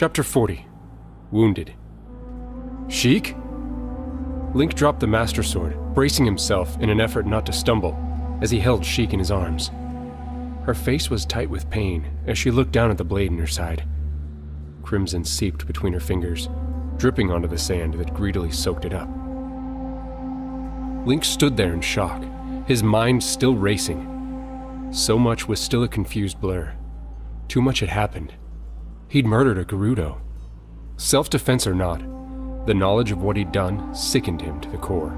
Chapter 40 Wounded. Sheik? Link dropped the Master Sword, bracing himself in an effort not to stumble as he held Sheik in his arms. Her face was tight with pain as she looked down at the blade in her side. Crimson seeped between her fingers, dripping onto the sand that greedily soaked it up. Link stood there in shock, his mind still racing. So much was still a confused blur. Too much had happened. He'd murdered a Gerudo. Self defense or not, the knowledge of what he'd done sickened him to the core.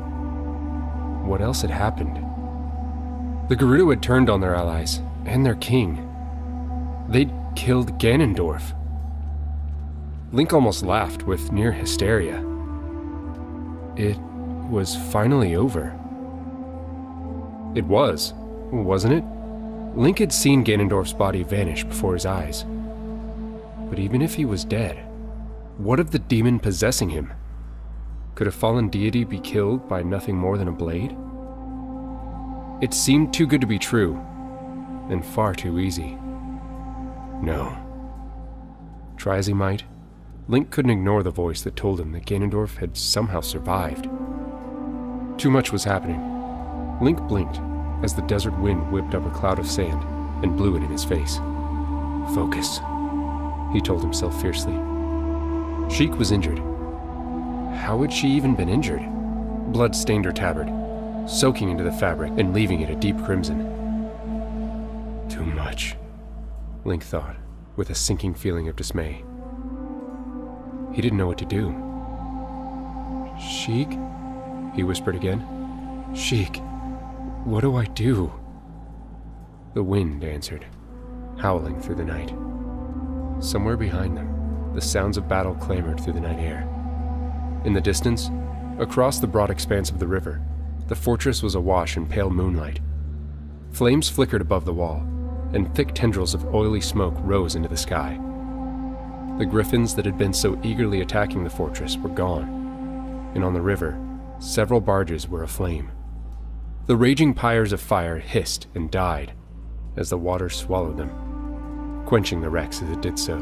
What else had happened? The Gerudo had turned on their allies and their king. They'd killed Ganondorf. Link almost laughed with near hysteria. It was finally over. It was, wasn't it? Link had seen Ganondorf's body vanish before his eyes. But even if he was dead, what of the demon possessing him? Could a fallen deity be killed by nothing more than a blade? It seemed too good to be true, and far too easy. No. Try as he might, Link couldn't ignore the voice that told him that Ganondorf had somehow survived. Too much was happening. Link blinked as the desert wind whipped up a cloud of sand and blew it in his face. Focus, he told himself fiercely. Sheik was injured. How had she even been injured? Blood stained her tabard, soaking into the fabric and leaving it a deep crimson. Too much, Link thought, with a sinking feeling of dismay. He didn't know what to do. Sheik? He whispered again. Sheik, what do I do? The wind answered, howling through the night. Somewhere behind them, the sounds of battle clamored through the night air. In the distance, across the broad expanse of the river, the fortress was awash in pale moonlight. Flames flickered above the wall, and thick tendrils of oily smoke rose into the sky. The griffins that had been so eagerly attacking the fortress were gone, and on the river, several barges were aflame. The raging pyres of fire hissed and died as the water swallowed them, quenching the wrecks as it did so.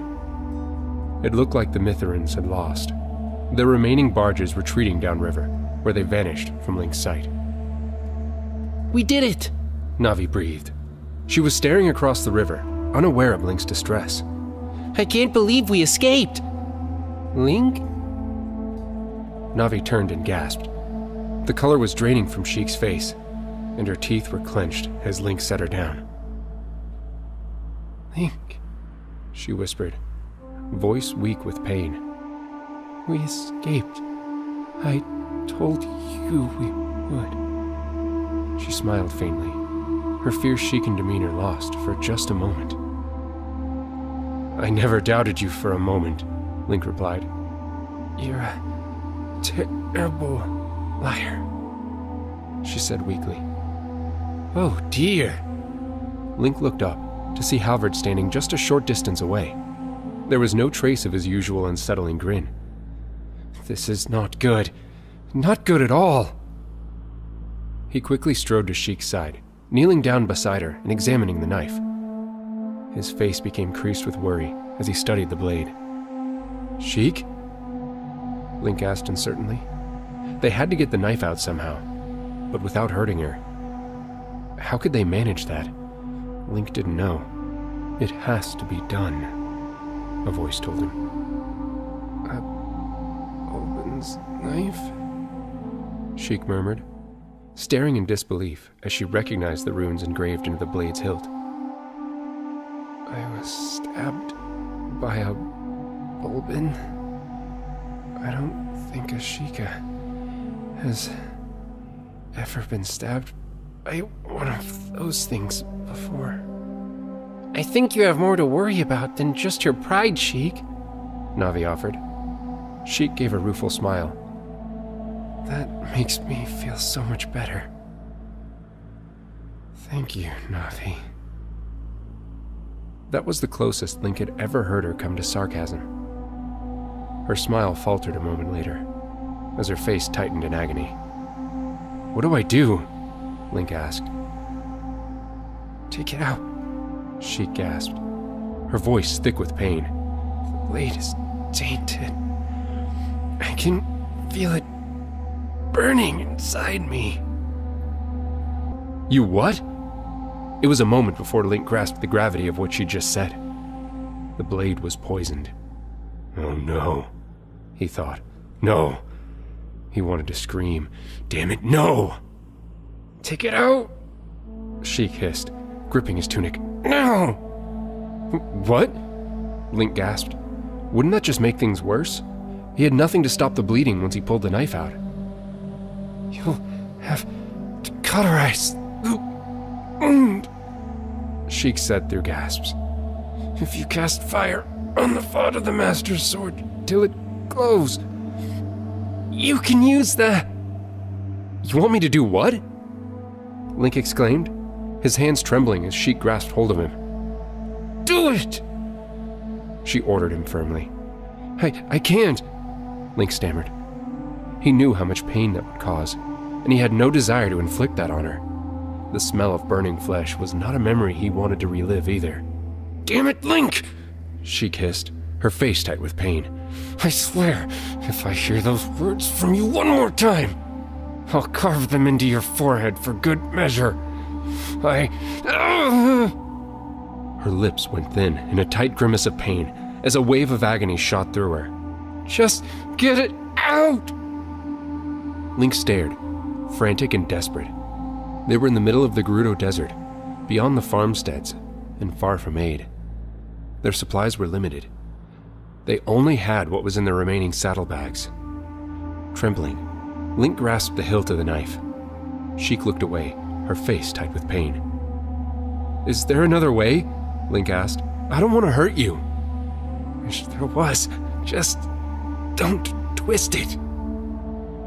It looked like the Mithrans had lost, their remaining barges retreating downriver, where they vanished from Link's sight. We did it! Navi breathed. She was staring across the river, unaware of Link's distress. I can't believe we escaped! Link? Navi turned and gasped. The color was draining from Sheik's face, and her teeth were clenched as Link set her down. Link, she whispered, voice weak with pain. We escaped. I told you we would. She smiled faintly, her fierce Sheikan demeanor lost for just a moment. I never doubted you for a moment, Link replied. You're a terrible liar, she said weakly. Oh dear. Link looked up to see Halvard standing just a short distance away. There was no trace of his usual unsettling grin. This is not good. Not good at all. He quickly strode to Sheik's side, kneeling down beside her and examining the knife. His face became creased with worry as he studied the blade. Sheik? Link asked uncertainly. They had to get the knife out somehow, but without hurting her. How could they manage that? Link didn't know. It has to be done, a voice told him. Uh, Alban's knife? Sheik murmured, staring in disbelief as she recognized the runes engraved into the blade's hilt. I was stabbed by a Bulblin. I don't think a Sheikah has ever been stabbed by one of those things before. I think you have more to worry about than just your pride, Sheik, Navi offered. Sheik gave a rueful smile. That makes me feel so much better. Thank you, Navi. That was the closest Link had ever heard her come to sarcasm. Her smile faltered a moment later, as her face tightened in agony. What do I do? Link asked. Take it out, she gasped, her voice thick with pain. The blade is tainted. I can feel it burning inside me. You what? It was a moment before Link grasped the gravity of what she just said. The blade was poisoned. Oh no, he thought. No. He wanted to scream. Damn it, no! Take it out! Sheik hissed, gripping his tunic. No! What? Link gasped. Wouldn't that just make things worse? He had nothing to stop the bleeding once he pulled the knife out. You'll have to cauterize the wound, Sheik said through gasps. If you cast fire on the fought of the Master's sword till it glows, you can use that. You want me to do what? Link exclaimed, his hands trembling as she grasped hold of him. Do it! She ordered him firmly. I, I can't, Link stammered. He knew how much pain that would cause, and he had no desire to inflict that on her. The smell of burning flesh was not a memory he wanted to relive either. Damn it, Link! She kissed, her face tight with pain. I swear, if I hear those words from you one more time, I'll carve them into your forehead for good measure. I. Her lips went thin in a tight grimace of pain as a wave of agony shot through her. Just get it out! Link stared, frantic and desperate. They were in the middle of the Gerudo Desert, beyond the farmsteads, and far from aid. Their supplies were limited. They only had what was in the remaining saddlebags. Trembling, Link grasped the hilt of the knife. Sheik looked away, her face tight with pain. Is there another way? Link asked. I don't want to hurt you. Wish there was. Just don't twist it.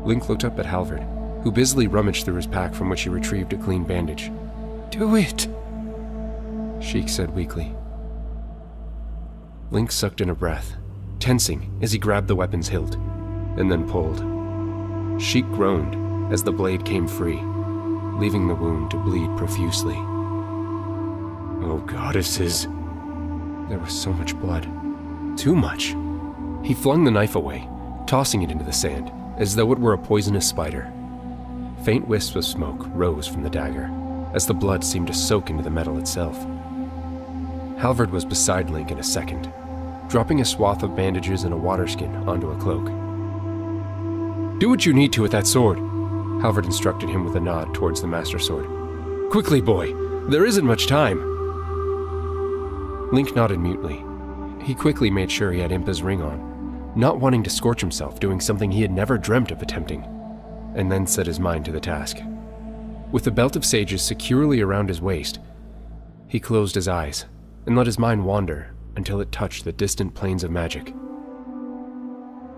Link looked up at Halvard, who busily rummaged through his pack from which he retrieved a clean bandage. Do it, Sheik said weakly. Link sucked in a breath, tensing as he grabbed the weapon's hilt, and then pulled. Sheik groaned as the blade came free, leaving the wound to bleed profusely. Oh, goddesses! There was so much blood. Too much. He flung the knife away, tossing it into the sand, as though it were a poisonous spider. Faint wisps of smoke rose from the dagger, as the blood seemed to soak into the metal itself. Halvard was beside Link in a second, dropping a swath of bandages and a water skin onto a cloak. Do what you need to with that sword, Halvard instructed him with a nod towards the Master Sword. Quickly, boy, there isn't much time. Link nodded mutely. He quickly made sure he had Impa's ring on, not wanting to scorch himself doing something he had never dreamt of attempting, and then set his mind to the task. With the belt of sages securely around his waist, he closed his eyes and let his mind wander until it touched the distant planes of magic.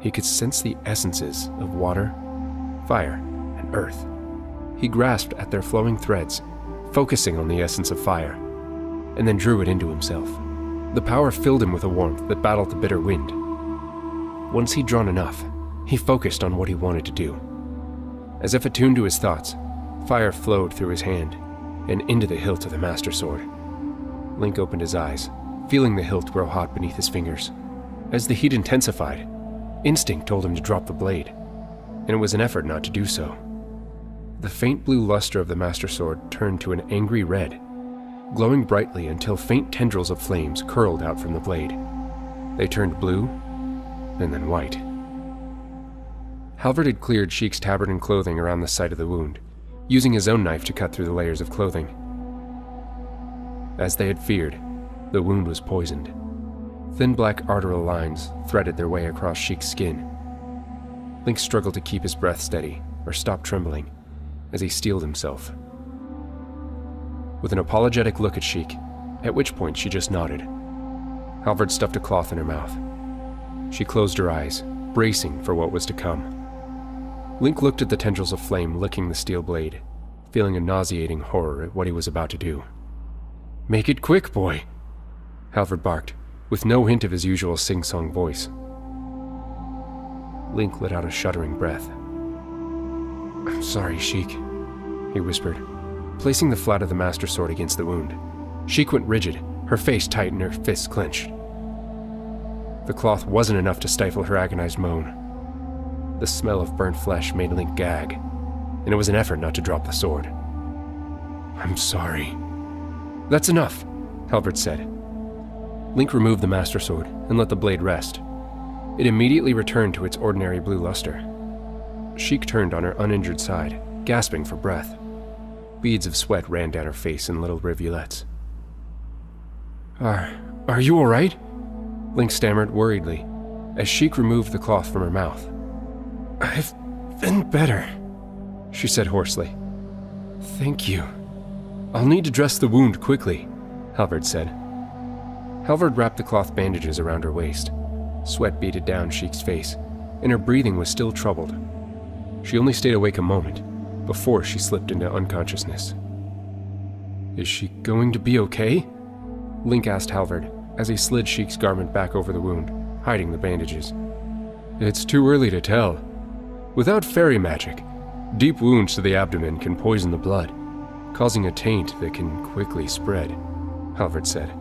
He could sense the essences of water, fire, and earth. He grasped at their flowing threads, focusing on the essence of fire, and then drew it into himself. The power filled him with a warmth that battled the bitter wind. Once he'd drawn enough, he focused on what he wanted to do. As if attuned to his thoughts, fire flowed through his hand and into the hilt of the Master Sword. Link opened his eyes, feeling the hilt grow hot beneath his fingers. As the heat intensified, instinct told him to drop the blade, and it was an effort not to do so. The faint blue luster of the Master Sword turned to an angry red, glowing brightly until faint tendrils of flames curled out from the blade. They turned blue, and then white. Halvard had cleared Sheik's tabard and clothing around the site of the wound, using his own knife to cut through the layers of clothing. As they had feared, the wound was poisoned. Thin black arterial lines threaded their way across Sheik's skin. Link struggled to keep his breath steady or stop trembling as he steeled himself. With an apologetic look at Sheik, at which point she just nodded. Halvard stuffed a cloth in her mouth. She closed her eyes, bracing for what was to come. Link looked at the tendrils of flame licking the steel blade, feeling a nauseating horror at what he was about to do. Make it quick, boy, Halvard barked, with no hint of his usual sing song voice. Link let out a shuddering breath. I'm sorry, Sheik, he whispered, placing the flat of the Master Sword against the wound. Sheik went rigid, her face tight and her fists clenched. the cloth wasn't enough to stifle her agonized moan. The smell of burnt flesh made Link gag, and it was an effort not to drop the sword. I'm sorry. That's enough, Halvard said. Link removed the Master Sword and let the blade rest. It immediately returned to its ordinary blue luster. Sheik turned on her uninjured side, gasping for breath. Beads of sweat ran down her face in little rivulets. Are, are you all right? Link stammered worriedly as Sheik removed the cloth from her mouth. I've been better, she said hoarsely. Thank you. I'll need to dress the wound quickly, Halvard said. Halvard wrapped the cloth bandages around her waist. Sweat beaded down Sheik's face, and her breathing was still troubled. She only stayed awake a moment before she slipped into unconsciousness. Is she going to be okay? Link asked Halvard as he slid Sheik's garment back over the wound, hiding the bandages. It's too early to tell. Without fairy magic, deep wounds to the abdomen can poison the blood, causing a taint that can quickly spread, Halvard said.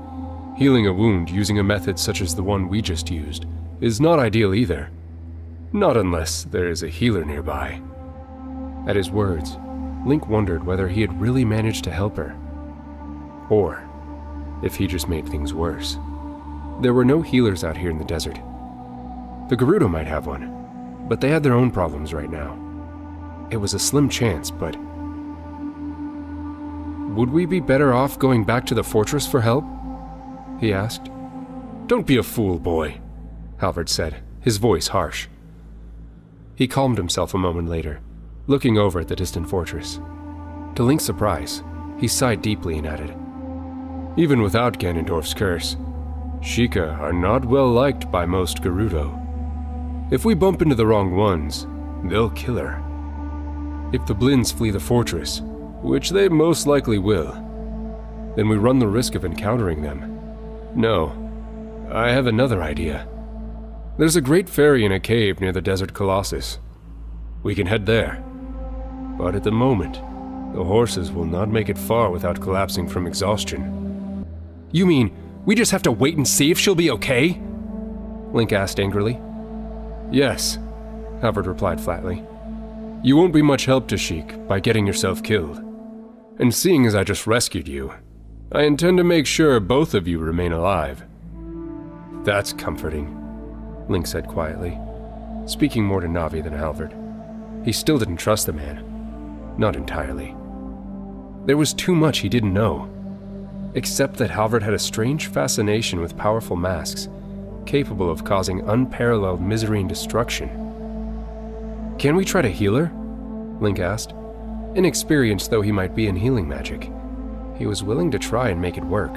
Healing a wound using a method such as the one we just used is not ideal either. Not unless there is a healer nearby. At his words, Link wondered whether he had really managed to help her. Or if he just made things worse. There were no healers out here in the desert. The Gerudo might have one, but they had their own problems right now. It was a slim chance, but. Would we be better off going back to the fortress for help? He asked. Don't be a fool, boy, Halvard said, his voice harsh. He calmed himself a moment later, looking over at the distant fortress. To Link's surprise, he sighed deeply and added, even without Ganondorf's curse. Sheikah are not well liked by most Gerudo. If we bump into the wrong ones, they'll kill her. If the Blinds flee the fortress, which they most likely will, then we run the risk of encountering them. No, I have another idea. There's a great fairy in a cave near the Desert Colossus. We can head there. But at the moment, the horses will not make it far without collapsing from exhaustion. You mean we just have to wait and see if she'll be okay? Link asked angrily. Yes, Halvard replied flatly. You won't be much help to Sheik by getting yourself killed. And seeing as I just rescued you, I intend to make sure both of you remain alive. That's comforting, Link said quietly, speaking more to Navi than Halvard. He still didn't trust the man. Not entirely. There was too much he didn't know except that Halvard had a strange fascination with powerful masks, capable of causing unparalleled misery and destruction. Can we try to heal her? Link asked. Inexperienced though he might be in healing magic, he was willing to try and make it work.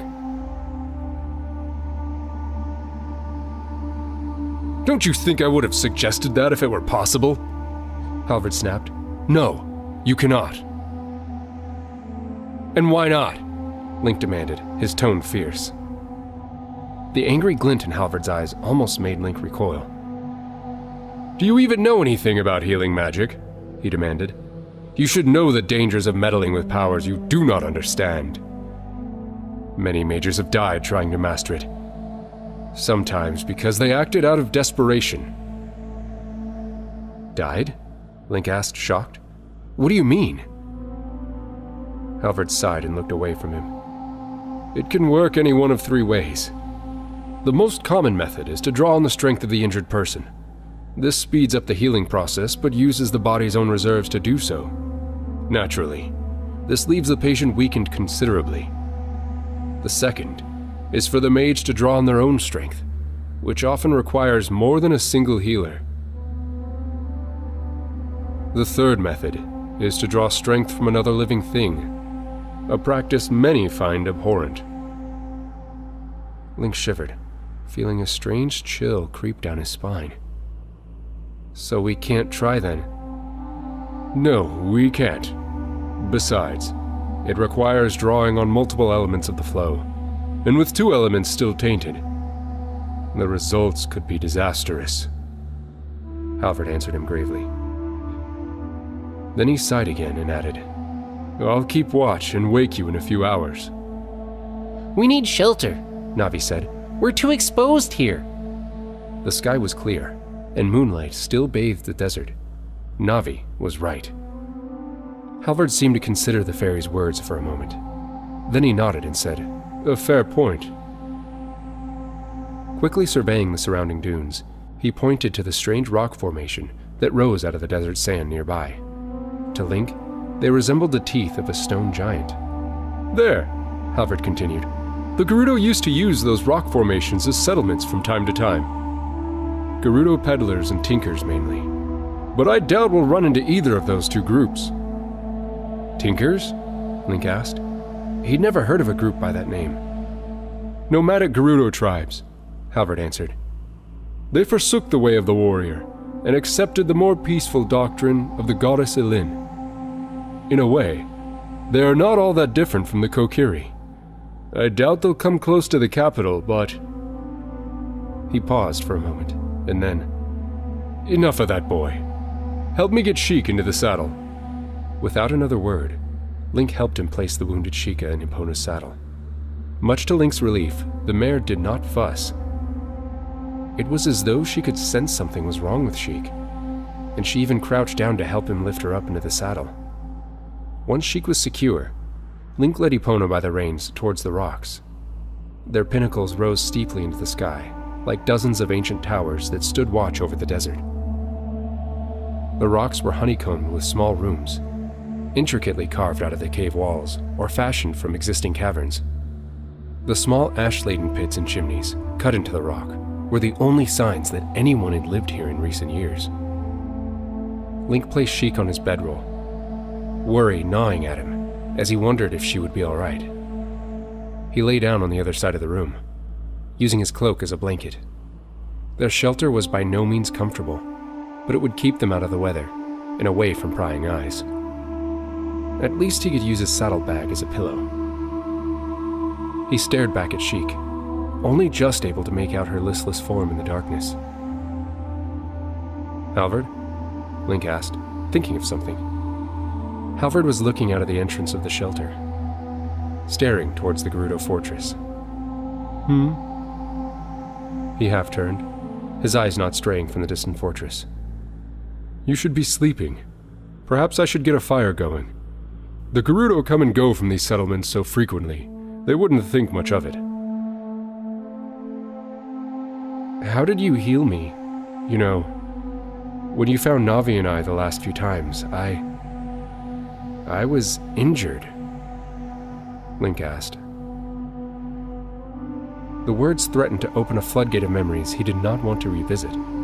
Don't you think I would have suggested that if it were possible? Halvard snapped. No, you cannot. And why not? Link demanded, his tone fierce. The angry glint in Halvard's eyes almost made Link recoil. Do you even know anything about healing magic? he demanded. You should know the dangers of meddling with powers you do not understand. Many mages have died trying to master it. Sometimes because they acted out of desperation. Died? Link asked, shocked. What do you mean? Halvard sighed and looked away from him. It can work any one of three ways. The most common method is to draw on the strength of the injured person. This speeds up the healing process but uses the body's own reserves to do so. Naturally, this leaves the patient weakened considerably. The second is for the mage to draw on their own strength, which often requires more than a single healer. The third method is to draw strength from another living thing, a practice many find abhorrent. Link shivered, feeling a strange chill creep down his spine. So we can't try then? No, we can't. Besides, it requires drawing on multiple elements of the flow, and with two elements still tainted, the results could be disastrous. Halvard answered him gravely. Then he sighed again and added, I'll keep watch and wake you in a few hours. We need shelter, Navi said. We're too exposed here. The sky was clear, and moonlight still bathed the desert. Navi was right. Halvard seemed to consider the fairy's words for a moment. Then he nodded and said, A fair point. Quickly surveying the surrounding dunes, he pointed to the strange rock formation that rose out of the desert sand nearby. To Link, they resembled the teeth of a stone giant. There, Halvard continued. The Gerudo used to use those rock formations as settlements from time to time. Gerudo peddlers and tinkers mainly. But I doubt we'll run into either of those two groups. Tinkers? Link asked. He'd never heard of a group by that name. Nomadic Gerudo tribes, Halvard answered. They forsook the way of the warrior and accepted the more peaceful doctrine of the goddess Elin. In a way, they are not all that different from the Kokiri. I doubt they'll come close to the capital, but. He paused for a moment, and then. Enough of that boy. Help me get Sheik into the saddle. Without another word, Link helped him place the wounded Sheikah in Epona's saddle. Much to Link's relief, the mare did not fuss. It was as though she could sense something was wrong with Sheik, and she even crouched down to help him lift her up into the saddle. Once Sheik was secure, Link led Epona by the reins towards the rocks. Their pinnacles rose steeply into the sky, like dozens of ancient towers that stood watch over the desert. The rocks were honeycombed with small rooms, intricately carved out of the cave walls or fashioned from existing caverns. The small ash laden pits and chimneys, cut into the rock, were the only signs that anyone had lived here in recent years. Link placed Sheik on his bedroll worry gnawing at him as he wondered if she would be all right. He lay down on the other side of the room, using his cloak as a blanket. Their shelter was by no means comfortable, but it would keep them out of the weather and away from prying eyes. At least he could use his saddlebag as a pillow. He stared back at Sheik, only just able to make out her listless form in the darkness. Halvard? Link asked, thinking of something. Halvard was looking out of the entrance of the shelter, staring towards the Gerudo fortress. Hmm? He half turned, his eyes not straying from the distant fortress. You should be sleeping. Perhaps I should get a fire going. The Gerudo come and go from these settlements so frequently, they wouldn't think much of it. How did you heal me? You know, when you found Navi and I the last few times, I. I was injured. Link asked. The words threatened to open a floodgate of memories he did not want to revisit.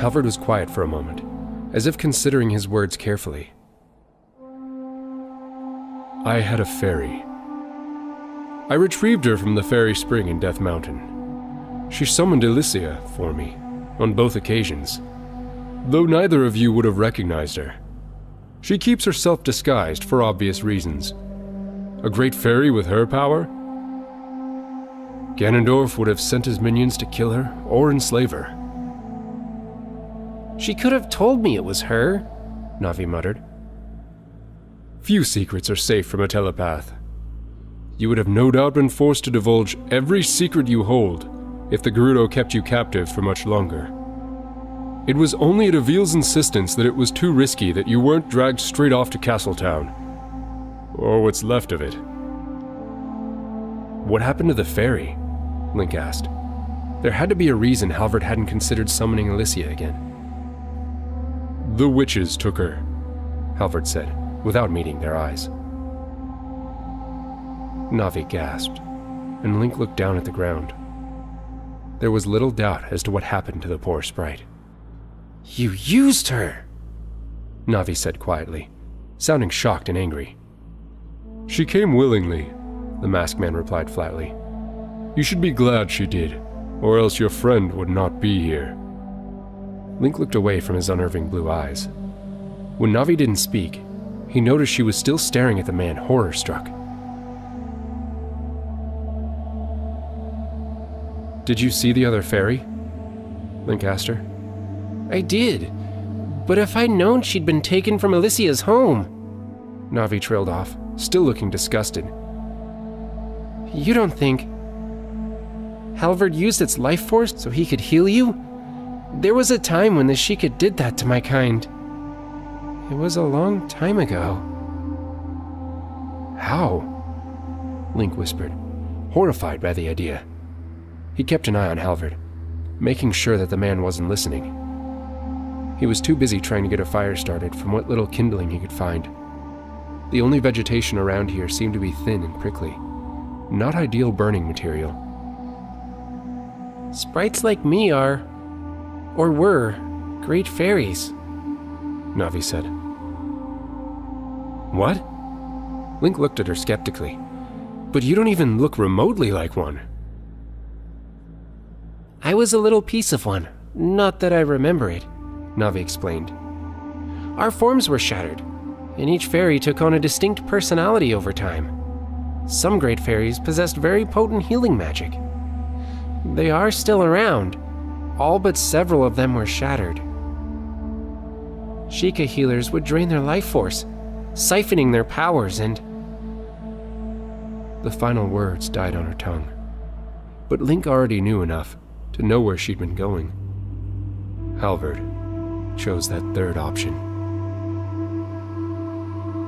Halvard was quiet for a moment, as if considering his words carefully. I had a fairy. I retrieved her from the fairy spring in Death Mountain. She summoned Elysia for me, on both occasions, though neither of you would have recognized her. She keeps herself disguised for obvious reasons. A great fairy with her power? Ganondorf would have sent his minions to kill her or enslave her. She could have told me it was her, Navi muttered. Few secrets are safe from a telepath. You would have no doubt been forced to divulge every secret you hold if the Gerudo kept you captive for much longer. It was only at Avil's insistence that it was too risky that you weren't dragged straight off to Castletown. Or what's left of it. What happened to the fairy? Link asked. There had to be a reason Halvard hadn't considered summoning Elysia again. The witches took her, Halvard said, without meeting their eyes. Navi gasped, and Link looked down at the ground. There was little doubt as to what happened to the poor sprite. You used her, Navi said quietly, sounding shocked and angry. She came willingly, the masked man replied flatly. You should be glad she did, or else your friend would not be here. Link looked away from his unnerving blue eyes. When Navi didn't speak, he noticed she was still staring at the man, horror struck. Did you see the other fairy? Link asked her. I did. But if I'd known she'd been taken from Elysia's home. Navi trailed off, still looking disgusted. You don't think. Halvard used its life force so he could heal you? There was a time when the Sheikah did that to my kind. It was a long time ago. How? Link whispered, horrified by the idea. He kept an eye on Halvard, making sure that the man wasn't listening. He was too busy trying to get a fire started from what little kindling he could find. The only vegetation around here seemed to be thin and prickly, not ideal burning material. Sprites like me are, or were, great fairies, Navi said. What? Link looked at her skeptically. But you don't even look remotely like one. I was a little piece of one, not that I remember it, Navi explained. Our forms were shattered, and each fairy took on a distinct personality over time. Some great fairies possessed very potent healing magic. They are still around, all but several of them were shattered. Sheikah healers would drain their life force, siphoning their powers and. The final words died on her tongue. But Link already knew enough to know where she'd been going. Halvard chose that third option.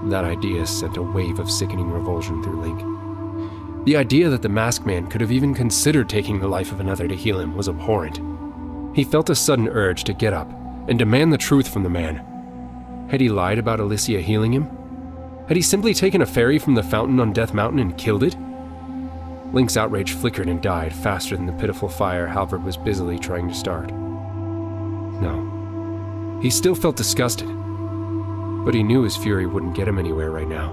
That idea sent a wave of sickening revulsion through Link. The idea that the masked man could have even considered taking the life of another to heal him was abhorrent. He felt a sudden urge to get up and demand the truth from the man. Had he lied about Elysia healing him? Had he simply taken a fairy from the fountain on Death Mountain and killed it? Link's outrage flickered and died faster than the pitiful fire Halvard was busily trying to start. No. He still felt disgusted, but he knew his fury wouldn't get him anywhere right now.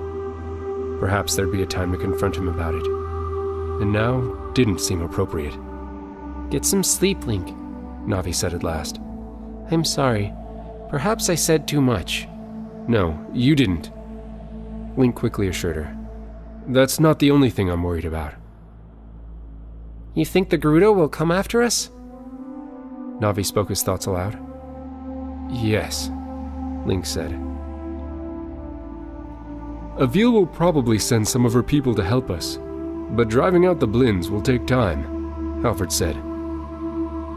Perhaps there'd be a time to confront him about it. And now didn't seem appropriate. Get some sleep, Link, Navi said at last. I'm sorry. Perhaps I said too much. No, you didn't. Link quickly assured her. That's not the only thing I'm worried about. You think the Gerudo will come after us? Navi spoke his thoughts aloud. Yes, Link said. Avil will probably send some of her people to help us, but driving out the Blins will take time, Halvard said.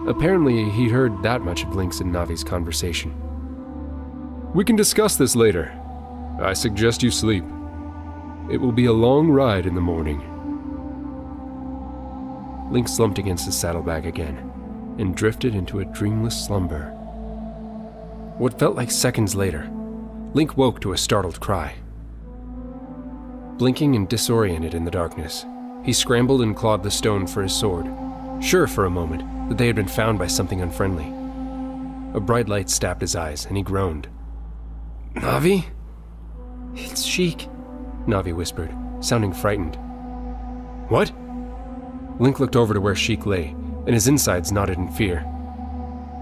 Apparently, he'd heard that much of Link's and Navi's conversation. We can discuss this later. I suggest you sleep. It will be a long ride in the morning. Link slumped against his saddlebag again and drifted into a dreamless slumber. What felt like seconds later, Link woke to a startled cry. Blinking and disoriented in the darkness, he scrambled and clawed the stone for his sword, sure for a moment that they had been found by something unfriendly. A bright light stabbed his eyes, and he groaned. Navi? It's Sheik, Navi whispered, sounding frightened. What? Link looked over to where Sheik lay, and his insides knotted in fear.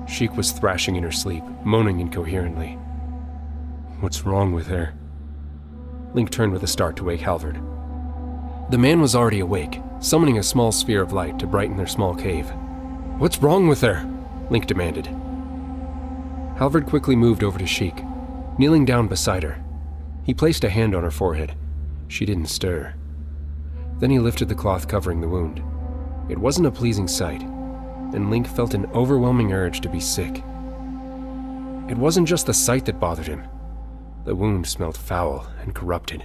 Sheik was thrashing in her sleep, moaning incoherently. What's wrong with her? Link turned with a start to wake Halvard. The man was already awake, summoning a small sphere of light to brighten their small cave. What's wrong with her? Link demanded. Halvard quickly moved over to Sheik, kneeling down beside her. He placed a hand on her forehead. She didn't stir. Then he lifted the cloth covering the wound. It wasn't a pleasing sight, and Link felt an overwhelming urge to be sick. It wasn't just the sight that bothered him. The wound smelled foul and corrupted.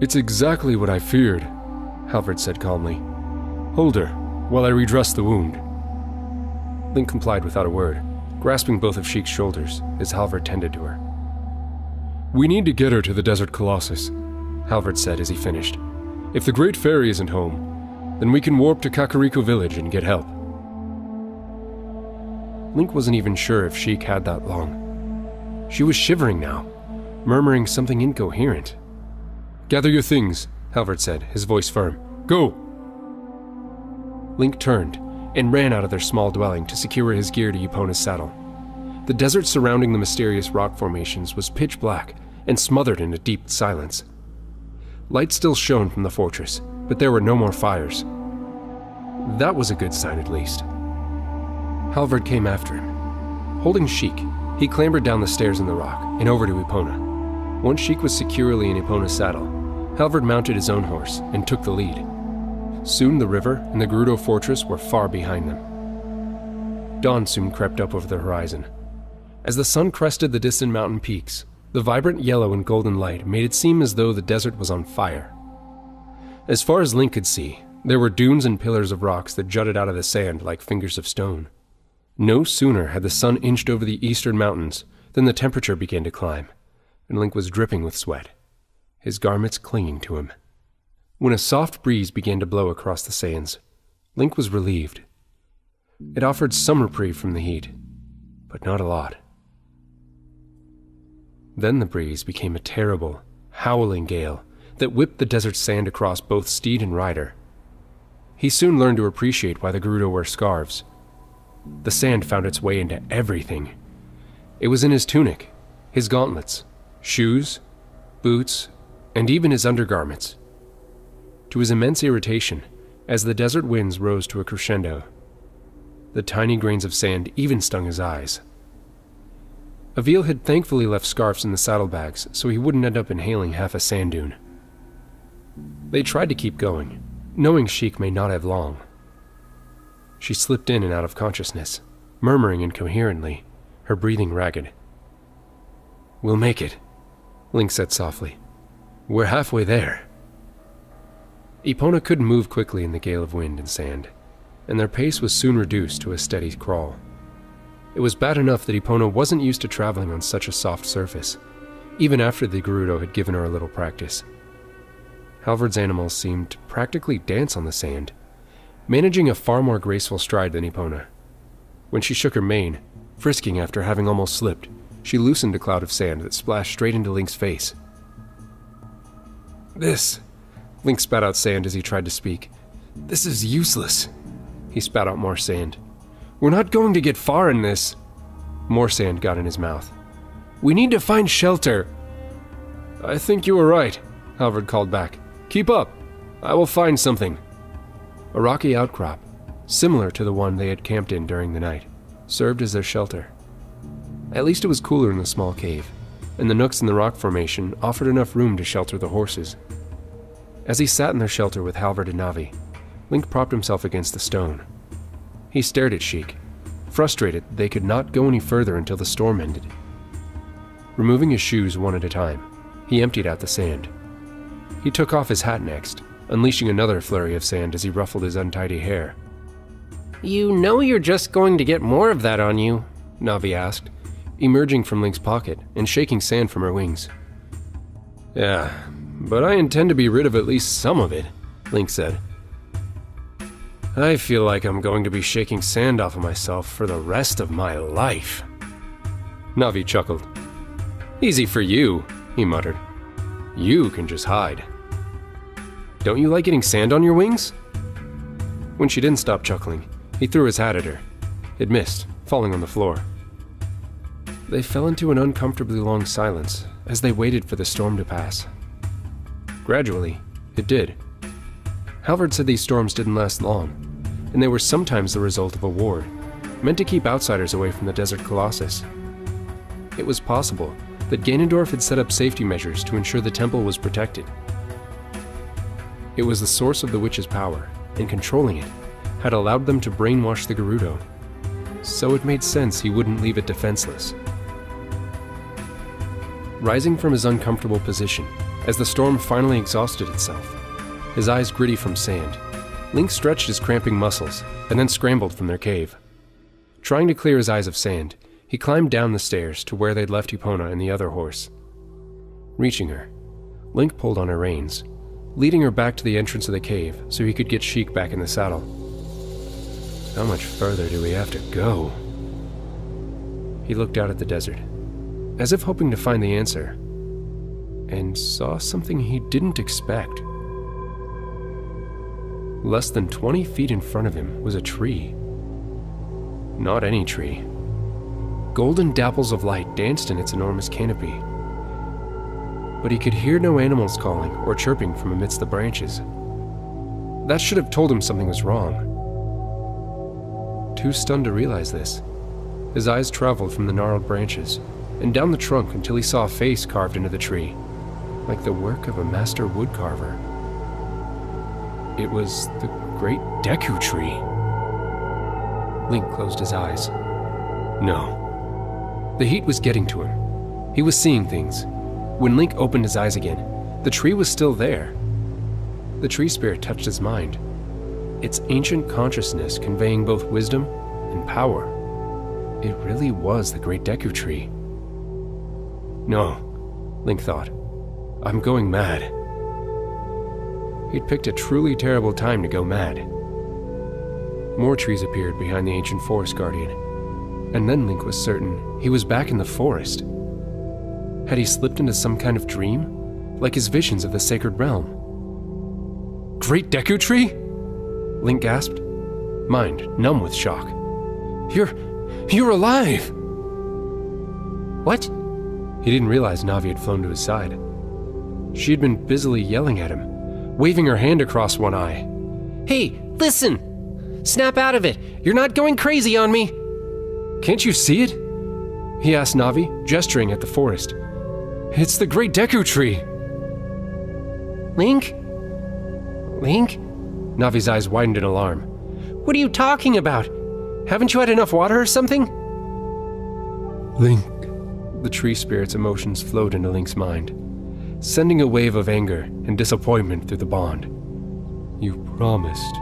It's exactly what I feared, Halvard said calmly. Hold her, while I redress the wound. Link complied without a word, grasping both of Sheik's shoulders as Halvard tended to her. We need to get her to the Desert Colossus, Halvard said as he finished. If the Great Fairy isn't home, then we can warp to Kakariko Village and get help. Link wasn't even sure if Sheik had that long. She was shivering now, murmuring something incoherent. Gather your things, Halvard said, his voice firm. Go! Link turned and ran out of their small dwelling to secure his gear to Epona's saddle. The desert surrounding the mysterious rock formations was pitch black and smothered in a deep silence. Light still shone from the fortress, but there were no more fires. That was a good sign, at least. Halvard came after him. Holding Sheik, he clambered down the stairs in the rock and over to Epona. Once Sheik was securely in Epona's saddle, Halvard mounted his own horse and took the lead, Soon the river and the Gerudo fortress were far behind them. Dawn soon crept up over the horizon. As the sun crested the distant mountain peaks, the vibrant yellow and golden light made it seem as though the desert was on fire. As far as Link could see, there were dunes and pillars of rocks that jutted out of the sand like fingers of stone. No sooner had the sun inched over the eastern mountains than the temperature began to climb, and Link was dripping with sweat, his garments clinging to him. When a soft breeze began to blow across the sands, Link was relieved. It offered some reprieve from the heat, but not a lot. Then the breeze became a terrible, howling gale that whipped the desert sand across both steed and rider. He soon learned to appreciate why the Gerudo wear scarves. The sand found its way into everything. It was in his tunic, his gauntlets, shoes, boots, and even his undergarments. To his immense irritation, as the desert winds rose to a crescendo, the tiny grains of sand even stung his eyes. Avil had thankfully left scarves in the saddlebags so he wouldn't end up inhaling half a sand dune. They tried to keep going, knowing Sheik may not have long. She slipped in and out of consciousness, murmuring incoherently, her breathing ragged. We'll make it, Link said softly. We're halfway there. Epona couldn't move quickly in the gale of wind and sand, and their pace was soon reduced to a steady crawl. It was bad enough that Epona wasn't used to traveling on such a soft surface, even after the Gerudo had given her a little practice. Halvard's animals seemed to practically dance on the sand, managing a far more graceful stride than Epona. When she shook her mane, frisking after having almost slipped, she loosened a cloud of sand that splashed straight into Link's face. This. Link spat out sand as he tried to speak. This is useless. He spat out more sand. We're not going to get far in this. More sand got in his mouth. We need to find shelter. I think you were right, Halvard called back. Keep up. I will find something. A rocky outcrop, similar to the one they had camped in during the night, served as their shelter. At least it was cooler in the small cave, and the nooks in the rock formation offered enough room to shelter the horses. As he sat in their shelter with Halvard and Navi, Link propped himself against the stone. He stared at Sheik, frustrated they could not go any further until the storm ended. Removing his shoes one at a time, he emptied out the sand. He took off his hat next, unleashing another flurry of sand as he ruffled his untidy hair. You know you're just going to get more of that on you, Navi asked, emerging from Link's pocket and shaking sand from her wings. Yeah, but I intend to be rid of at least some of it, Link said. I feel like I'm going to be shaking sand off of myself for the rest of my life. Navi chuckled. Easy for you, he muttered. You can just hide. Don't you like getting sand on your wings? When she didn't stop chuckling, he threw his hat at her. It missed, falling on the floor. They fell into an uncomfortably long silence as they waited for the storm to pass. Gradually, it did. Halvard said these storms didn't last long, and they were sometimes the result of a ward, meant to keep outsiders away from the Desert Colossus. It was possible that Ganondorf had set up safety measures to ensure the temple was protected. It was the source of the witch's power, and controlling it had allowed them to brainwash the Gerudo. So it made sense he wouldn't leave it defenseless. Rising from his uncomfortable position, as the storm finally exhausted itself, his eyes gritty from sand, Link stretched his cramping muscles and then scrambled from their cave. Trying to clear his eyes of sand, he climbed down the stairs to where they'd left Epona and the other horse. Reaching her, Link pulled on her reins, leading her back to the entrance of the cave so he could get Sheik back in the saddle. How much further do we have to go? He looked out at the desert, as if hoping to find the answer, and saw something he didn't expect. Less than 20 feet in front of him was a tree. Not any tree. Golden dapples of light danced in its enormous canopy. But he could hear no animals calling or chirping from amidst the branches. That should have told him something was wrong. Too stunned to realize this, his eyes traveled from the gnarled branches and down the trunk until he saw a face carved into the tree, like the work of a master woodcarver. It was the great Deku tree. Link closed his eyes. No. The heat was getting to him. He was seeing things. When Link opened his eyes again, the tree was still there. The tree spirit touched his mind, its ancient consciousness conveying both wisdom and power. It really was the great Deku tree. No, Link thought. I'm going mad. He'd picked a truly terrible time to go mad. More trees appeared behind the ancient forest guardian, and then Link was certain he was back in the forest. Had he slipped into some kind of dream, like his visions of the sacred realm? Great Deku Tree? Link gasped, mind numb with shock. You're. you're alive! What? He didn't realize Navi had flown to his side. She had been busily yelling at him, waving her hand across one eye. Hey, listen! Snap out of it! You're not going crazy on me! Can't you see it? He asked Navi, gesturing at the forest. It's the great Deku tree! Link? Link? Navi's eyes widened in alarm. What are you talking about? Haven't you had enough water or something? Link. The tree spirit's emotions flowed into Link's mind, sending a wave of anger and disappointment through the bond. You promised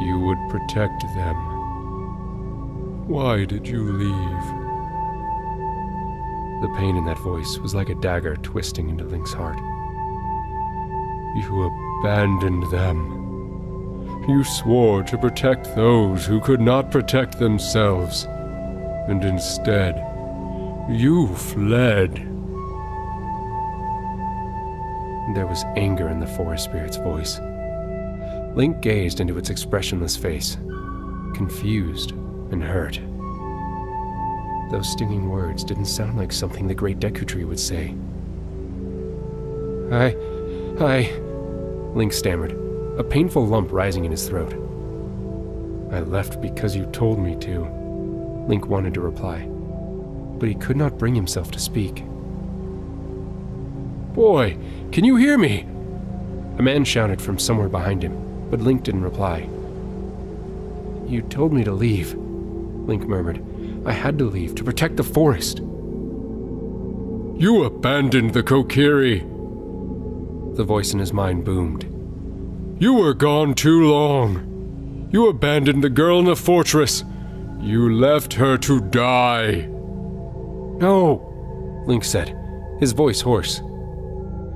you would protect them. Why did you leave? The pain in that voice was like a dagger twisting into Link's heart. You abandoned them. You swore to protect those who could not protect themselves, and instead, you fled. There was anger in the forest spirit's voice. Link gazed into its expressionless face, confused and hurt. Those stinging words didn't sound like something the great Deku Tree would say. I. I. Link stammered a painful lump rising in his throat. I left because you told me to, Link wanted to reply, but he could not bring himself to speak. Boy, can you hear me? A man shouted from somewhere behind him, but Link didn't reply. You told me to leave, Link murmured. I had to leave to protect the forest. You abandoned the Kokiri! The voice in his mind boomed. You were gone too long. You abandoned the girl in the fortress. You left her to die. No, Link said, his voice hoarse.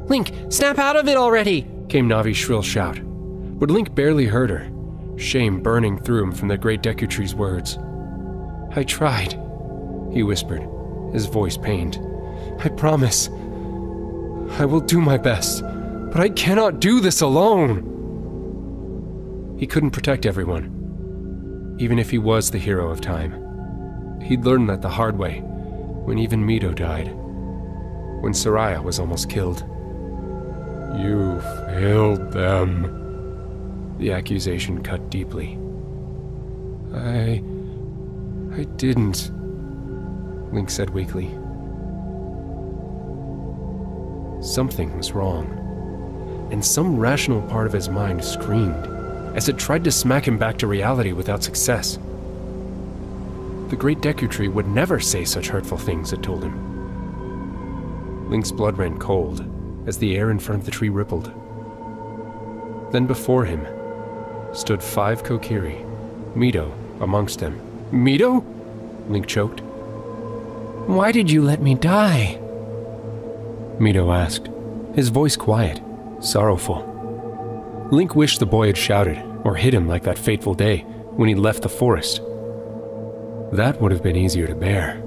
Link, snap out of it already! came Navi's shrill shout. But Link barely heard her, shame burning through him from the great Deku Tree's words. I tried, he whispered, his voice pained. I promise. I will do my best, but I cannot do this alone. He couldn't protect everyone, even if he was the hero of time. He'd learned that the hard way, when even Mido died, when Saria was almost killed. You failed them. The accusation cut deeply. I. I didn't, Link said weakly. Something was wrong, and some rational part of his mind screamed as it tried to smack him back to reality without success. The great Deku Tree would never say such hurtful things, it told him. Link's blood ran cold as the air in front of the tree rippled. Then before him stood five Kokiri, Mido amongst them. Mido? Link choked. Why did you let me die? Mido asked, his voice quiet, sorrowful. Link wished the boy had shouted, or hit him like that fateful day when he left the forest. That would have been easier to bear.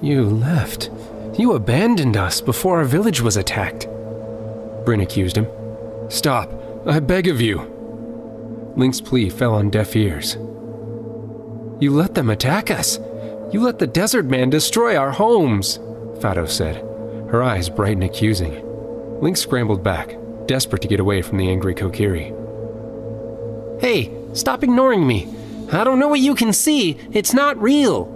You left. You abandoned us before our village was attacked. Bryn accused him. Stop, I beg of you. Link's plea fell on deaf ears. You let them attack us. You let the desert man destroy our homes, Fado said, her eyes bright and accusing. Link scrambled back, desperate to get away from the angry Kokiri. Hey, stop ignoring me. I don't know what you can see. It's not real.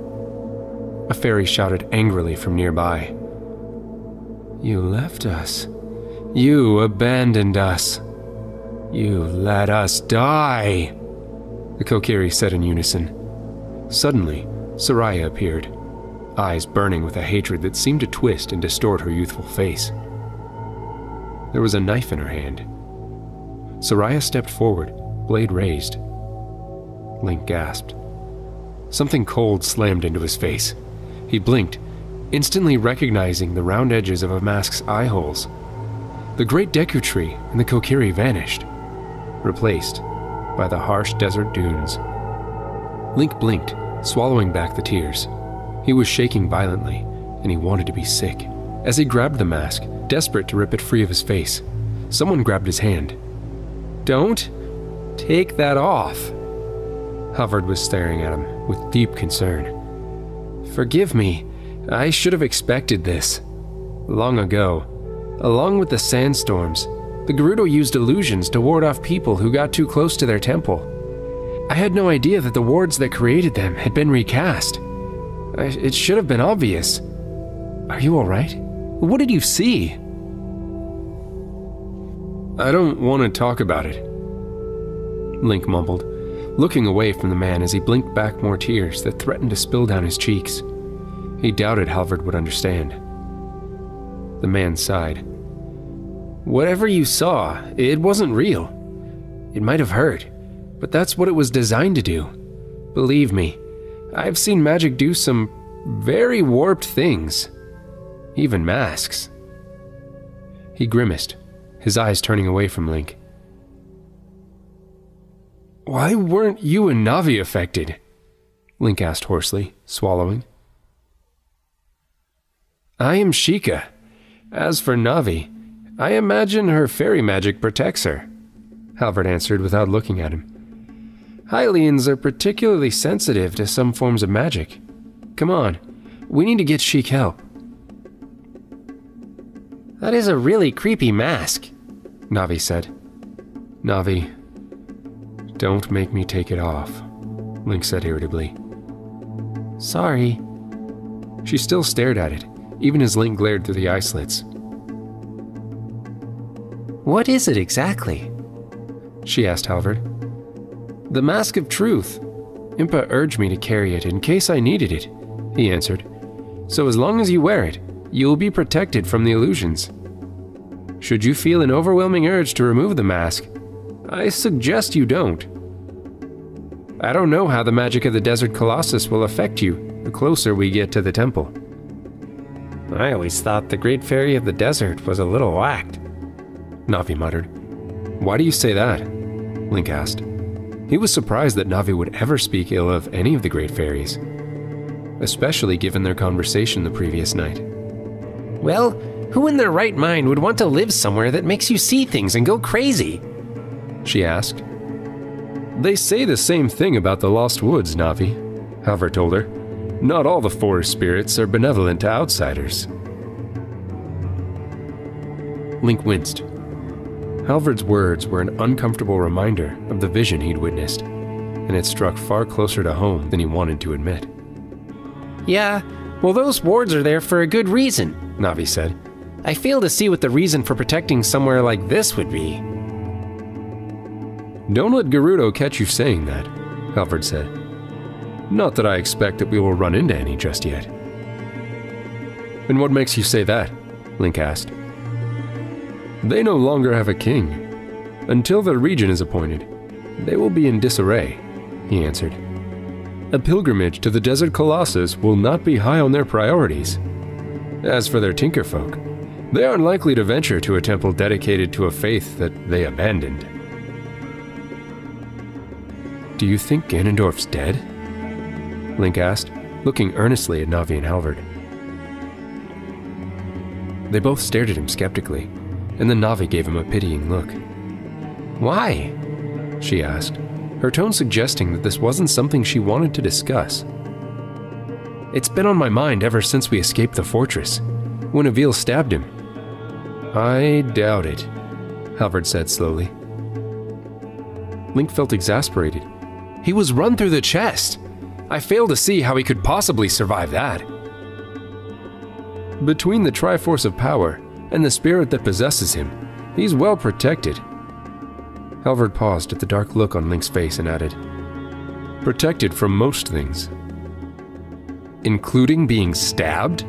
A fairy shouted angrily from nearby. You left us. You abandoned us. You let us die, the Kokiri said in unison. Suddenly, Saria appeared, eyes burning with a hatred that seemed to twist and distort her youthful face. There was a knife in her hand. Saria stepped forward, blade raised. Link gasped. Something cold slammed into his face. He blinked, instantly recognizing the round edges of a mask's eye holes. The great Deku tree and the Kokiri vanished, replaced by the harsh desert dunes. Link blinked, swallowing back the tears. He was shaking violently, and he wanted to be sick. As he grabbed the mask, desperate to rip it free of his face, someone grabbed his hand. Don't take that off. Halvard was staring at him with deep concern. Forgive me, I should have expected this. Long ago, along with the sandstorms, the Gerudo used illusions to ward off people who got too close to their temple. I had no idea that the wards that created them had been recast. I, it should have been obvious. Are you alright? What did you see? I don't want to talk about it. Link mumbled, looking away from the man as he blinked back more tears that threatened to spill down his cheeks. He doubted Halvard would understand. The man sighed. Whatever you saw, it wasn't real. It might have hurt, but that's what it was designed to do. Believe me, I've seen magic do some very warped things. Even masks. He grimaced, his eyes turning away from Link. Why weren't you and Navi affected? Link asked hoarsely, swallowing. I am Sheikah. As for Navi, I imagine her fairy magic protects her, Halvard answered without looking at him. Hylians are particularly sensitive to some forms of magic. Come on, we need to get Sheik help. That is a really creepy mask, Navi said. Navi, don't make me take it off, Link said irritably. Sorry. She still stared at it, even as Link glared through the eye slits. What is it exactly? She asked Halvard. The Mask of Truth. Impa urged me to carry it in case I needed it, he answered. So as long as you wear it, you will be protected from the illusions. Should you feel an overwhelming urge to remove the mask, I suggest you don't. I don't know how the magic of the Desert Colossus will affect you the closer we get to the temple. I always thought the Great Fairy of the Desert was a little whacked. Navi muttered. Why do you say that? Link asked. He was surprised that Navi would ever speak ill of any of the Great Fairies, especially given their conversation the previous night. Well, who in their right mind would want to live somewhere that makes you see things and go crazy? She asked. They say the same thing about the Lost Woods, Navi, Halvard told her. Not all the forest spirits are benevolent to outsiders. Link winced. Halvard's words were an uncomfortable reminder of the vision he'd witnessed, and it struck far closer to home than he wanted to admit. Yeah, well, those wards are there for a good reason, Navi said. I fail to see what the reason for protecting somewhere like this would be. Don't let Gerudo catch you saying that, Halvard said. Not that I expect that we will run into any just yet. And what makes you say that? Link asked. They no longer have a king. Until their regent is appointed, they will be in disarray, he answered. A pilgrimage to the Desert Colossus will not be high on their priorities. As for their Tinkerfolk, they are unlikely to venture to a temple dedicated to a faith that they abandoned. Do you think Ganondorf's dead? Link asked, looking earnestly at Navi and Halvard. They both stared at him skeptically, and then Navi gave him a pitying look. Why? she asked, her tone suggesting that this wasn't something she wanted to discuss. It's been on my mind ever since we escaped the fortress, when Avil stabbed him. I doubt it, Halvard said slowly. Link felt exasperated. He was run through the chest. I fail to see how he could possibly survive that. Between the Triforce of Power and the spirit that possesses him, he's well protected. Halvard paused at the dark look on Link's face and added, Protected from most things. Including being stabbed?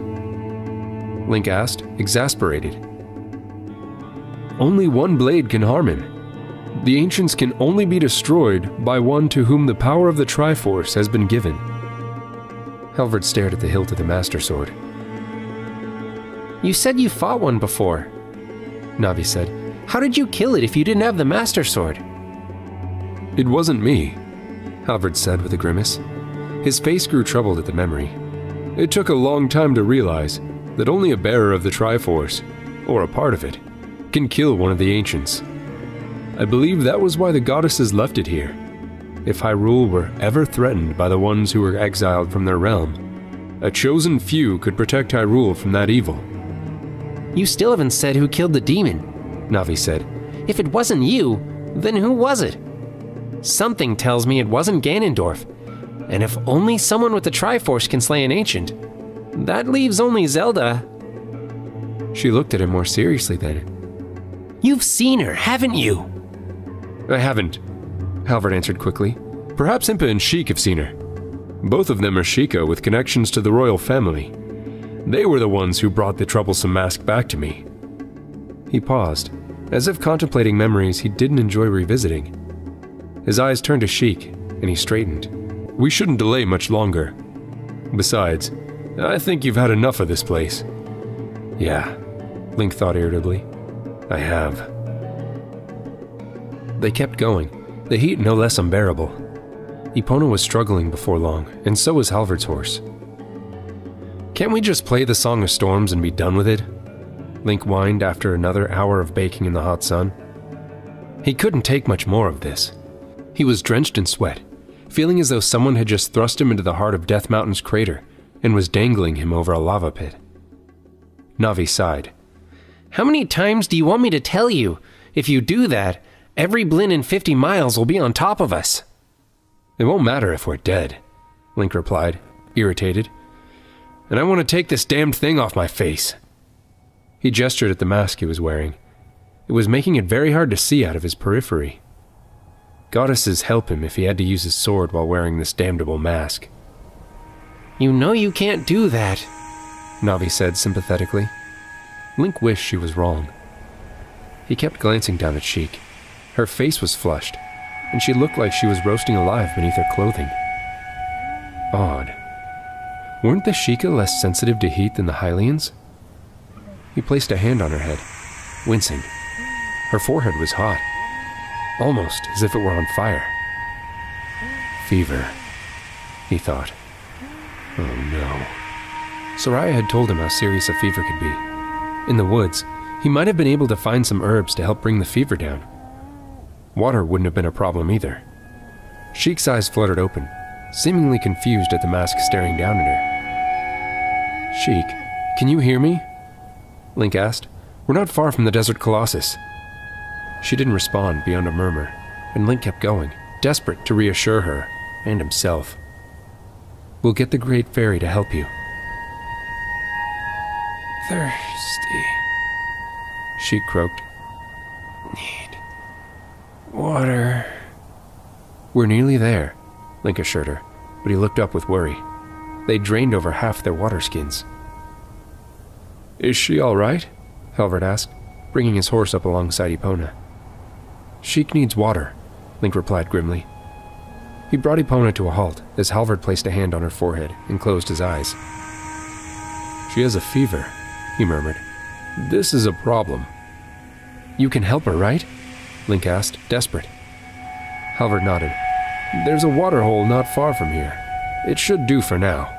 Link asked, exasperated. Only one blade can harm him. The ancients can only be destroyed by one to whom the power of the Triforce has been given. Halvard stared at the hilt of the Master Sword. You said you fought one before, Navi said. How did you kill it if you didn't have the Master Sword? It wasn't me, Halvard said with a grimace. His face grew troubled at the memory. It took a long time to realize that only a bearer of the Triforce, or a part of it, can kill one of the ancients. I believe that was why the goddesses left it here. If Hyrule were ever threatened by the ones who were exiled from their realm, a chosen few could protect Hyrule from that evil. You still haven't said who killed the demon, Navi said. If it wasn't you, then who was it? Something tells me it wasn't Ganondorf. And if only someone with the Triforce can slay an ancient, that leaves only Zelda. She looked at him more seriously then. You've seen her, haven't you? I haven't, Halvard answered quickly. Perhaps Impa and Sheik have seen her. Both of them are Sheikah with connections to the royal family. They were the ones who brought the troublesome mask back to me. He paused, as if contemplating memories he didn't enjoy revisiting. His eyes turned to Sheik, and he straightened. We shouldn't delay much longer. Besides, I think you've had enough of this place. Yeah, Link thought irritably. I have. They kept going, the heat no less unbearable. Epona was struggling before long, and so was Halvard's horse. Can't we just play the Song of Storms and be done with it? Link whined after another hour of baking in the hot sun. He couldn't take much more of this. He was drenched in sweat, feeling as though someone had just thrust him into the heart of Death Mountain's crater and was dangling him over a lava pit. Navi sighed. How many times do you want me to tell you? If you do that, every blin in 50 miles will be on top of us. It won't matter if we're dead, Link replied, irritated. And I want to take this damned thing off my face. He gestured at the mask he was wearing. It was making it very hard to see out of his periphery. Goddesses help him if he had to use his sword while wearing this damnable mask. You know you can't do that, Navi said sympathetically. Link wished she was wrong. He kept glancing down at Sheik. Her face was flushed, and she looked like she was roasting alive beneath her clothing. Odd. Weren't the Sheikah less sensitive to heat than the Hylians? He placed a hand on her head, wincing. Her forehead was hot, almost as if it were on fire. Fever, he thought. Oh no. Saria had told him how serious a fever could be. In the woods, he might have been able to find some herbs to help bring the fever down. Water wouldn't have been a problem either. Sheik's eyes fluttered open, seemingly confused at the mask staring down at her. Sheik, can you hear me? Link asked. We're not far from the Desert Colossus. She didn't respond beyond a murmur, and Link kept going, desperate to reassure her and himself. We'll get the Great Fairy to help you. Thirsty, she croaked. Need water. We're nearly there, Link assured her, but he looked up with worry. They drained over half their water skins. Is she all right? Halvard asked, bringing his horse up alongside Epona. Sheik needs water, Link replied grimly. He brought Epona to a halt as Halvard placed a hand on her forehead and closed his eyes. She has a fever, he murmured. This is a problem. You can help her, right? Link asked, desperate. Halvard nodded. There's a water hole not far from here. It should do for now.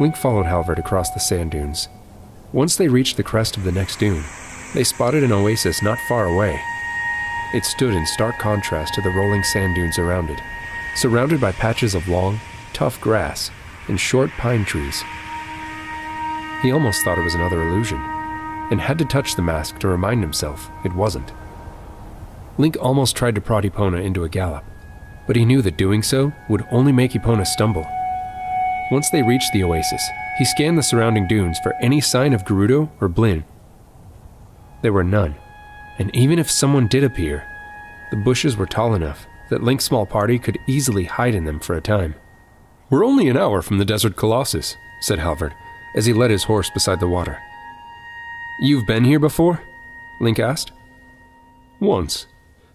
Link followed Halvard across the sand dunes. Once they reached the crest of the next dune, they spotted an oasis not far away. It stood in stark contrast to the rolling sand dunes around it, surrounded by patches of long, tough grass and short pine trees. He almost thought it was another illusion, and had to touch the mask to remind himself it wasn't. Link almost tried to prod Epona into a gallop, but he knew that doing so would only make Epona stumble. Once they reached the oasis, he scanned the surrounding dunes for any sign of Gerudo or Blinn. There were none, and even if someone did appear, The bushes were tall enough that Link's small party could easily hide in them for a time. We're only an hour from the Desert Colossus, said Halvard, as he led his horse beside the water. You've been here before? Link asked. Once.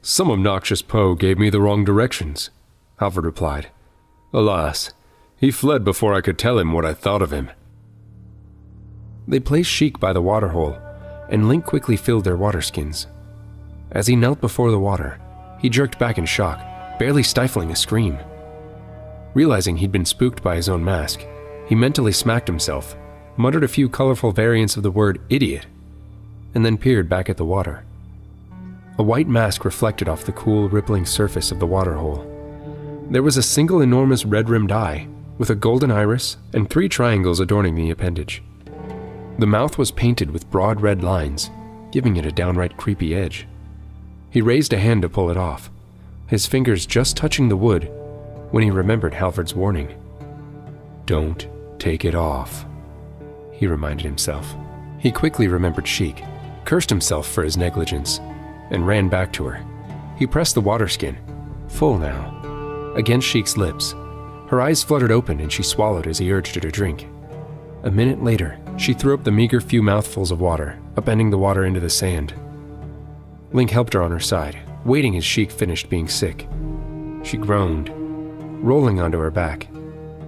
Some obnoxious Poe gave me the wrong directions, Halvard replied. Alas, he fled before I could tell him what I thought of him. They placed Sheik by the waterhole, and Link quickly filled their water skins. As he knelt before the water, he jerked back in shock, barely stifling a scream. Realizing he'd been spooked by his own mask, he mentally smacked himself, muttered a few colorful variants of the word idiot, and then peered back at the water. A white mask reflected off the cool, rippling surface of the waterhole. There was a single enormous red rimmed eye, with a golden iris and three triangles adorning the appendage. The mouth was painted with broad red lines, giving it a downright creepy edge. He raised a hand to pull it off, his fingers just touching the wood when he remembered Halvard's warning. Don't take it off, he reminded himself. He quickly remembered Sheik, cursed himself for his negligence, and ran back to her. He pressed the water skin, full now, against Sheik's lips. Her eyes fluttered open and she swallowed as he urged her to drink. A minute later, she threw up the meager few mouthfuls of water, upending the water into the sand. Link helped her on her side, waiting as Sheik finished being sick. She groaned, rolling onto her back,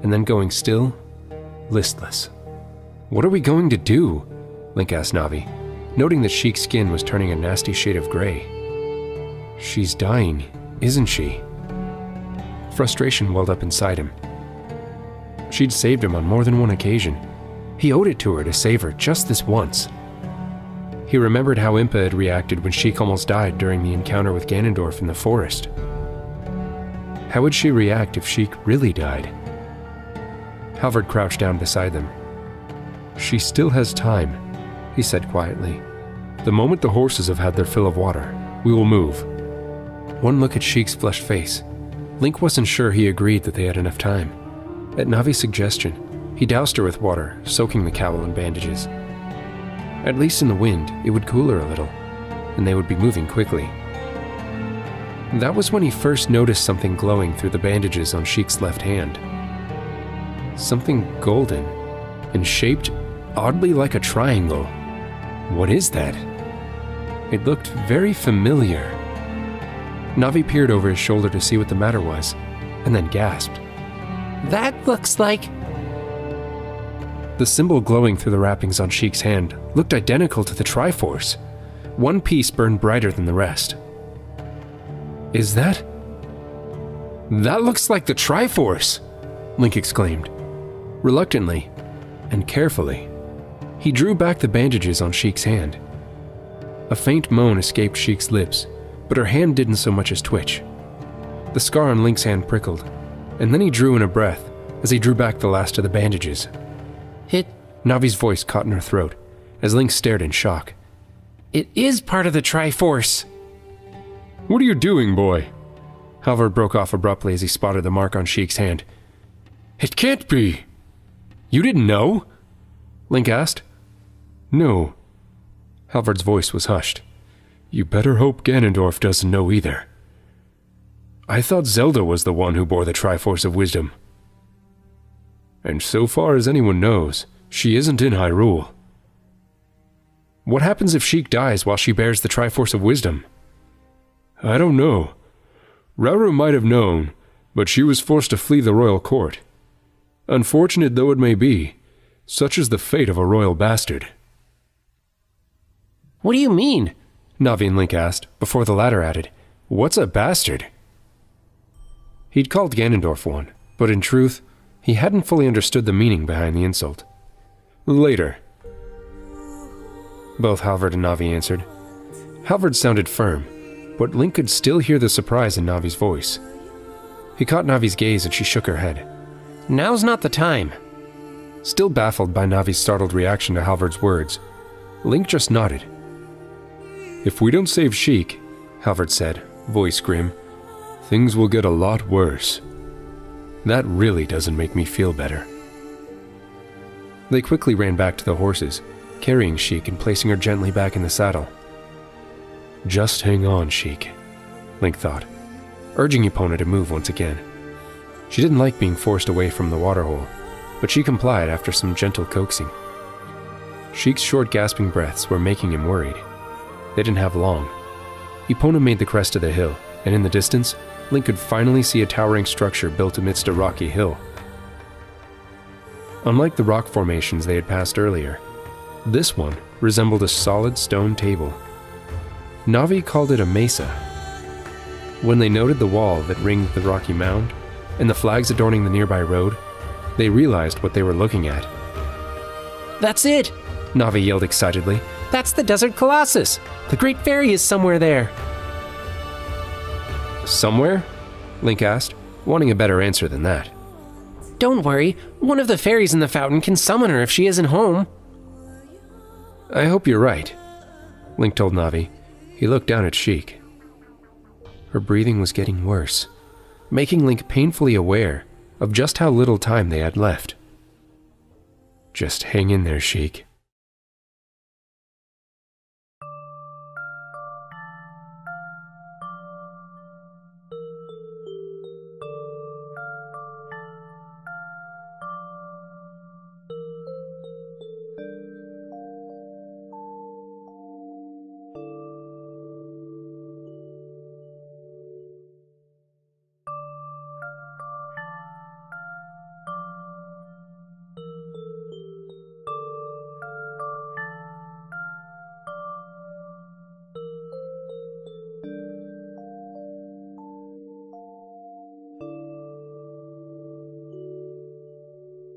and then going still, listless. What are we going to do? Link asked Navi, noting that Sheik's skin was turning a nasty shade of gray. She's dying, isn't she? Frustration welled up inside him. She'd saved him on more than one occasion. He owed it to her to save her just this once. He remembered how Impa had reacted when Sheik almost died during the encounter with Ganondorf in the forest. How would she react if Sheik really died? Halvard crouched down beside them. She still has time, he said quietly. The moment the horses have had their fill of water, we will move. One look at Sheik's flushed face. Link wasn't sure he agreed that they had enough time. At Navi's suggestion, he doused her with water, soaking the cowl in bandages. At least in the wind, it would cool her a little, and they would be moving quickly. That was when he first noticed something glowing through the bandages on Sheik's left hand. Something golden, and shaped oddly like a triangle. What is that? It looked very familiar. Navi peered over his shoulder to see what the matter was, and then gasped. That looks like. The symbol glowing through the wrappings on Sheik's hand looked identical to the Triforce. One piece burned brighter than the rest. Is that? That looks like the Triforce! Link exclaimed. Reluctantly and carefully, he drew back the bandages on Sheik's hand. A faint moan escaped Sheik's lips, but her hand didn't so much as twitch. The scar on Link's hand prickled, and then he drew in a breath as he drew back the last of the bandages. It. Navi's voice caught in her throat as Link stared in shock. It is part of the Triforce. What are you doing, boy? Halvard broke off abruptly as he spotted the mark on Sheik's hand. It can't be! You didn't know? Link asked. No. Halvard's voice was hushed. You better hope Ganondorf doesn't know either. I thought Zelda was the one who bore the Triforce of Wisdom. And so far as anyone knows, she isn't in Hyrule. What happens if Sheik dies while she bears the Triforce of Wisdom? I don't know. Rauru might have known, but she was forced to flee the royal court. Unfortunate though it may be, such is the fate of a royal bastard. What do you mean? Navi and Link asked, before the latter added, What's a bastard? He'd called Ganondorf one, but in truth, he hadn't fully understood the meaning behind the insult. Later. Both Halvard and Navi answered. Halvard sounded firm, but Link could still hear the surprise in Navi's voice. He caught Navi's gaze and she shook her head. Now's not the time. Still baffled by Navi's startled reaction to Halvard's words, Link just nodded. If we don't save Sheik, Halvard said, voice grim, things will get a lot worse. That really doesn't make me feel better. They quickly ran back to the horses, carrying Sheik and placing her gently back in the saddle. Just hang on, Sheik. Link thought, urging Epona to move once again. She didn't like being forced away from the waterhole, but she complied after some gentle coaxing. Sheik's short, gasping breaths were making him worried. They didn't have long. Epona made the crest of the hill, and in the distance, Link could finally see a towering structure built amidst a rocky hill. Unlike the rock formations they had passed earlier, this one resembled a solid stone table. Navi called it a mesa. When they noted the wall that ringed the rocky mound and the flags adorning the nearby road, they realized what they were looking at. That's it! Navi yelled excitedly. That's the Desert Colossus! The Great Fairy is somewhere there! Somewhere? Link asked, wanting a better answer than that. Don't worry, one of the fairies in the fountain can summon her if she isn't home. I hope you're right, Link told Navi. He looked down at Sheik. Her breathing was getting worse, making Link painfully aware of just how little time they had left. Just hang in there, Sheik,